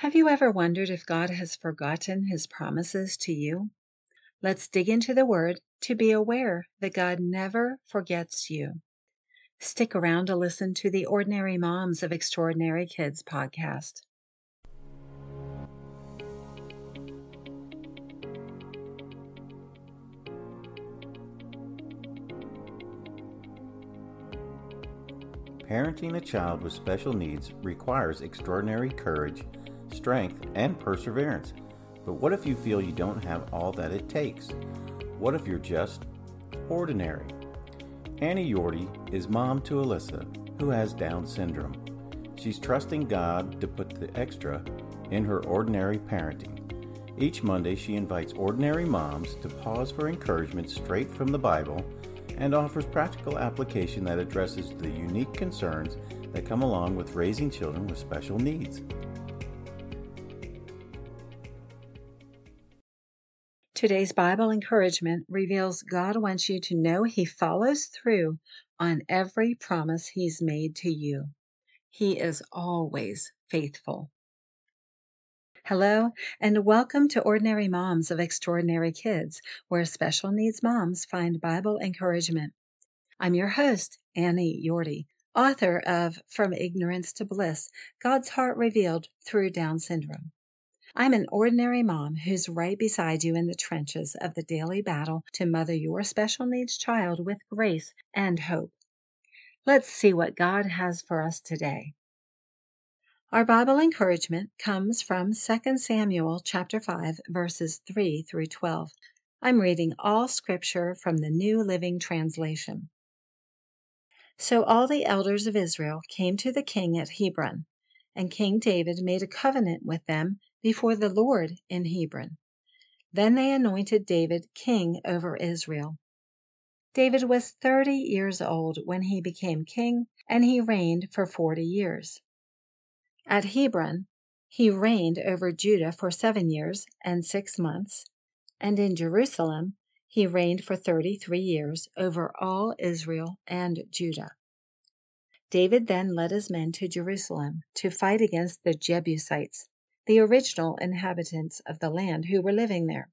Have you ever wondered if God has forgotten his promises to you? Let's dig into the Word to be aware that God never forgets you. Stick around to listen to the Ordinary Moms of Extraordinary Kids podcast. Parenting a child with special needs requires extraordinary courage strength, and perseverance. But what if you feel you don't have all that it takes? What if you're just ordinary? Annie Yorty is mom to Alyssa, who has Down syndrome. She's trusting God to put the extra in her ordinary parenting. Each Monday, she invites ordinary moms to pause for encouragement straight from the Bible and offers practical application that addresses the unique concerns that come along with raising children with special needs. Today's Bible encouragement reveals God wants you to know He follows through on every promise He's made to you. He is always faithful. Hello, and welcome to Ordinary Moms of Extraordinary Kids, where special needs moms find Bible encouragement. I'm your host, Annie Yorty, author of From Ignorance to Bliss God's Heart Revealed Through Down Syndrome. I'm an ordinary mom who's right beside you in the trenches of the daily battle to mother your special needs child with grace and hope. Let's see what God has for us today. Our Bible encouragement comes from 2 Samuel chapter 5 verses 3 through 12. I'm reading all scripture from the New Living Translation. So all the elders of Israel came to the king at Hebron, and King David made a covenant with them before the Lord in Hebron. Then they anointed David king over Israel. David was 30 years old when he became king, and he reigned for 40 years. At Hebron, he reigned over Judah for seven years and six months, and in Jerusalem, he reigned for 33 years over all Israel and Judah. David then led his men to Jerusalem to fight against the Jebusites, the original inhabitants of the land who were living there.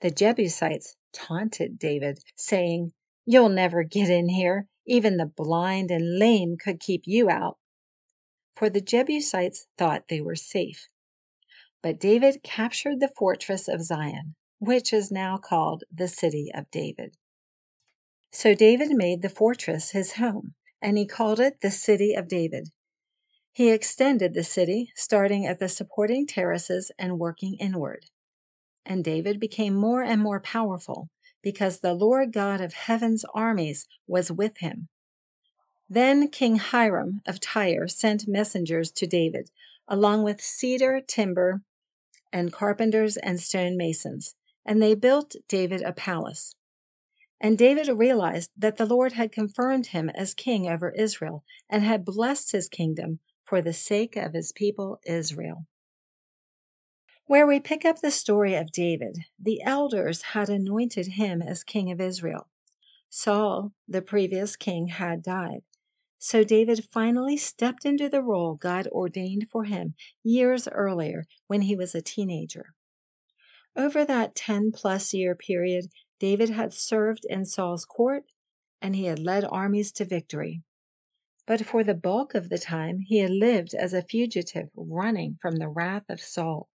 The Jebusites taunted David, saying, You'll never get in here. Even the blind and lame could keep you out. For the Jebusites thought they were safe. But David captured the fortress of Zion, which is now called the City of David. So David made the fortress his home, and he called it the City of David. He extended the city, starting at the supporting terraces and working inward. And David became more and more powerful because the Lord God of heaven's armies was with him. Then King Hiram of Tyre sent messengers to David, along with cedar, timber, and carpenters and stone masons, and they built David a palace. And David realized that the Lord had confirmed him as king over Israel and had blessed his kingdom for the sake of his people Israel. Where we pick up the story of David, the elders had anointed him as king of Israel. Saul, the previous king, had died. So David finally stepped into the role God ordained for him years earlier when he was a teenager. Over that 10 plus year period, David had served in Saul's court and he had led armies to victory but for the bulk of the time he had lived as a fugitive running from the wrath of Saul.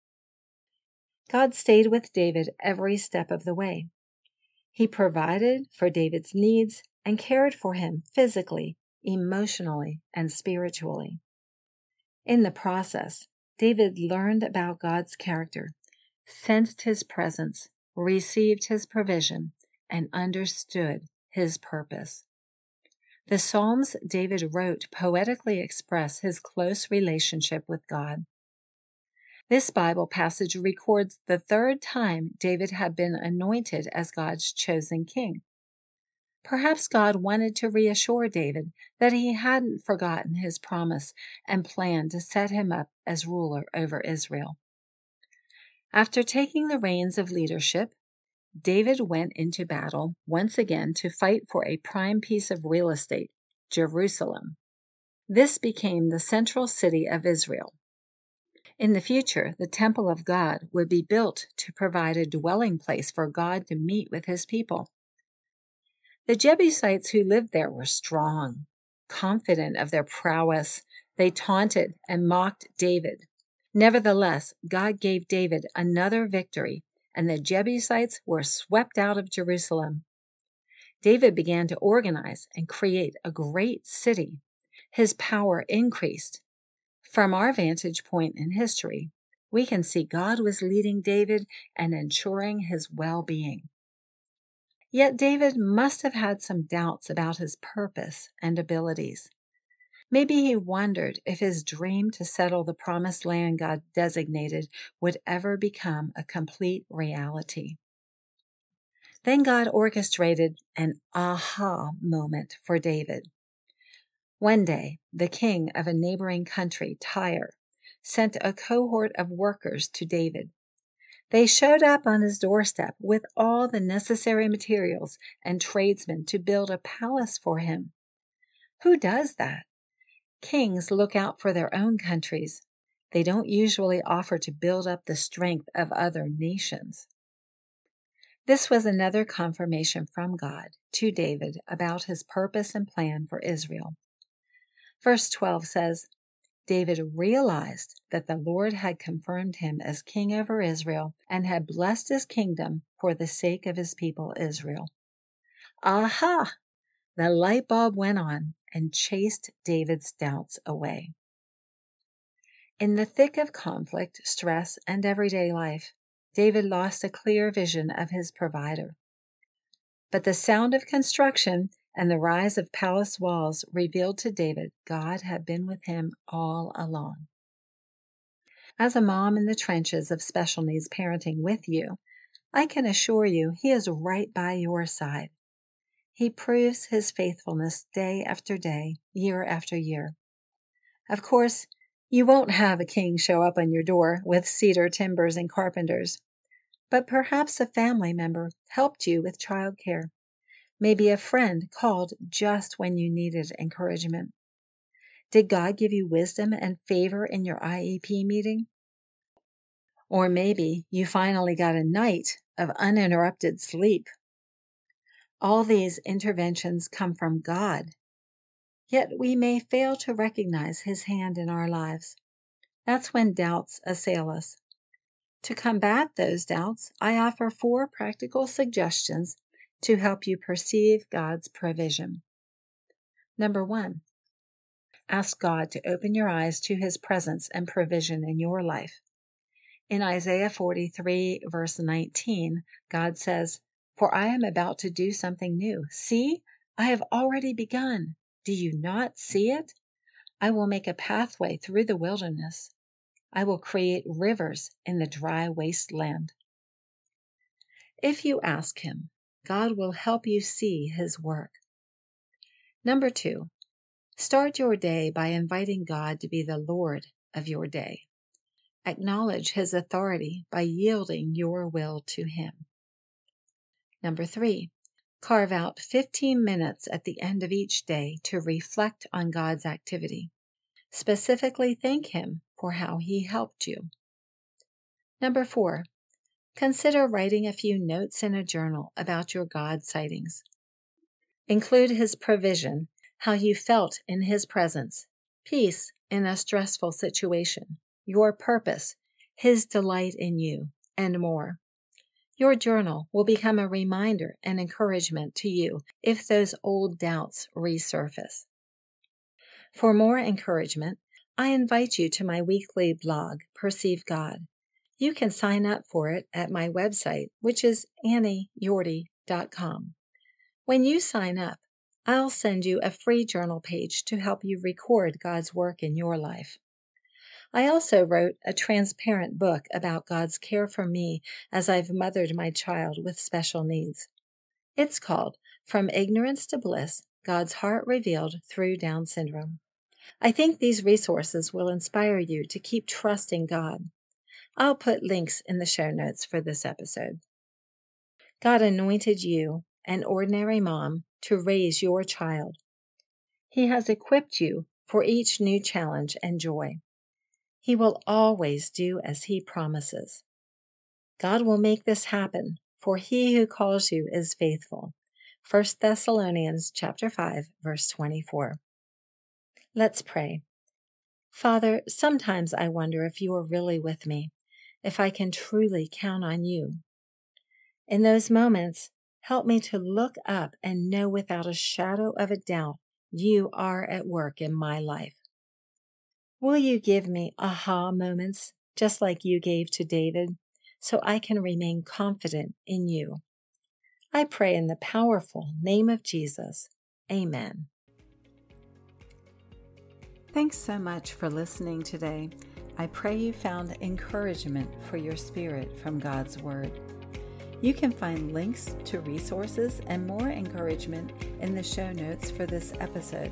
God stayed with David every step of the way. He provided for David's needs and cared for him physically, emotionally, and spiritually. In the process, David learned about God's character, sensed his presence, received his provision, and understood his purpose. The Psalms David wrote poetically express his close relationship with God. This Bible passage records the third time David had been anointed as God's chosen king. Perhaps God wanted to reassure David that he hadn't forgotten his promise and plan to set him up as ruler over Israel. After taking the reins of leadership, David went into battle once again to fight for a prime piece of real estate, Jerusalem. This became the central city of Israel. In the future, the temple of God would be built to provide a dwelling place for God to meet with his people. The Jebusites who lived there were strong. Confident of their prowess, they taunted and mocked David. Nevertheless, God gave David another victory, and the Jebusites were swept out of Jerusalem. David began to organize and create a great city. His power increased. From our vantage point in history, we can see God was leading David and ensuring his well being. Yet David must have had some doubts about his purpose and abilities. Maybe he wondered if his dream to settle the promised land God designated would ever become a complete reality. Then God orchestrated an aha moment for David. One day, the king of a neighboring country, Tyre, sent a cohort of workers to David. They showed up on his doorstep with all the necessary materials and tradesmen to build a palace for him. Who does that? Kings look out for their own countries. They don't usually offer to build up the strength of other nations. This was another confirmation from God to David about his purpose and plan for Israel. Verse 12 says, David realized that the Lord had confirmed him as king over Israel and had blessed his kingdom for the sake of his people Israel. Aha! The light bulb went on and chased David's doubts away. In the thick of conflict, stress, and everyday life, David lost a clear vision of his provider. But the sound of construction and the rise of palace walls revealed to David God had been with him all along. As a mom in the trenches of special needs parenting with you, I can assure you he is right by your side. He proves his faithfulness day after day, year after year. Of course, you won't have a king show up on your door with cedar timbers and carpenters, but perhaps a family member helped you with childcare. Maybe a friend called just when you needed encouragement. Did God give you wisdom and favor in your IEP meeting? Or maybe you finally got a night of uninterrupted sleep. All these interventions come from God, yet we may fail to recognize His hand in our lives. That's when doubts assail us. To combat those doubts, I offer four practical suggestions to help you perceive God's provision. Number one, ask God to open your eyes to His presence and provision in your life. In Isaiah 43, verse 19, God says, For I am about to do something new. See, I have already begun. Do you not see it? I will make a pathway through the wilderness. I will create rivers in the dry wasteland. If you ask Him, God will help you see His work. Number two, start your day by inviting God to be the Lord of your day. Acknowledge His authority by yielding your will to Him. Number three, carve out 15 minutes at the end of each day to reflect on God's activity. Specifically, thank Him for how He helped you. Number four, consider writing a few notes in a journal about your God sightings. Include His provision, how you felt in His presence, peace in a stressful situation, your purpose, His delight in you, and more. Your journal will become a reminder and encouragement to you if those old doubts resurface. For more encouragement, I invite you to my weekly blog, Perceive God. You can sign up for it at my website, which is annieyorty.com. When you sign up, I'll send you a free journal page to help you record God's work in your life. I also wrote a transparent book about God's care for me as I've mothered my child with special needs. It's called From Ignorance to Bliss God's Heart Revealed Through Down Syndrome. I think these resources will inspire you to keep trusting God. I'll put links in the show notes for this episode. God anointed you, an ordinary mom, to raise your child. He has equipped you for each new challenge and joy. He will always do as He promises. God will make this happen, for He who calls you is faithful. 1 Thessalonians chapter 5 verse 24. Let's pray. Father, sometimes I wonder if you are really with me, if I can truly count on you. In those moments, help me to look up and know without a shadow of a doubt you are at work in my life. Will you give me aha moments, just like you gave to David, so I can remain confident in you? I pray in the powerful name of Jesus. Amen. Thanks so much for listening today. I pray you found encouragement for your spirit from God's Word. You can find links to resources and more encouragement in the show notes for this episode.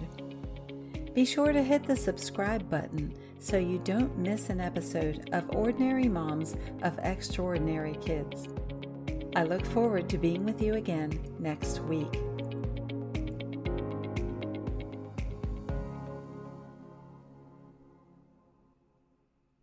Be sure to hit the subscribe button so you don't miss an episode of Ordinary Moms of Extraordinary Kids. I look forward to being with you again next week.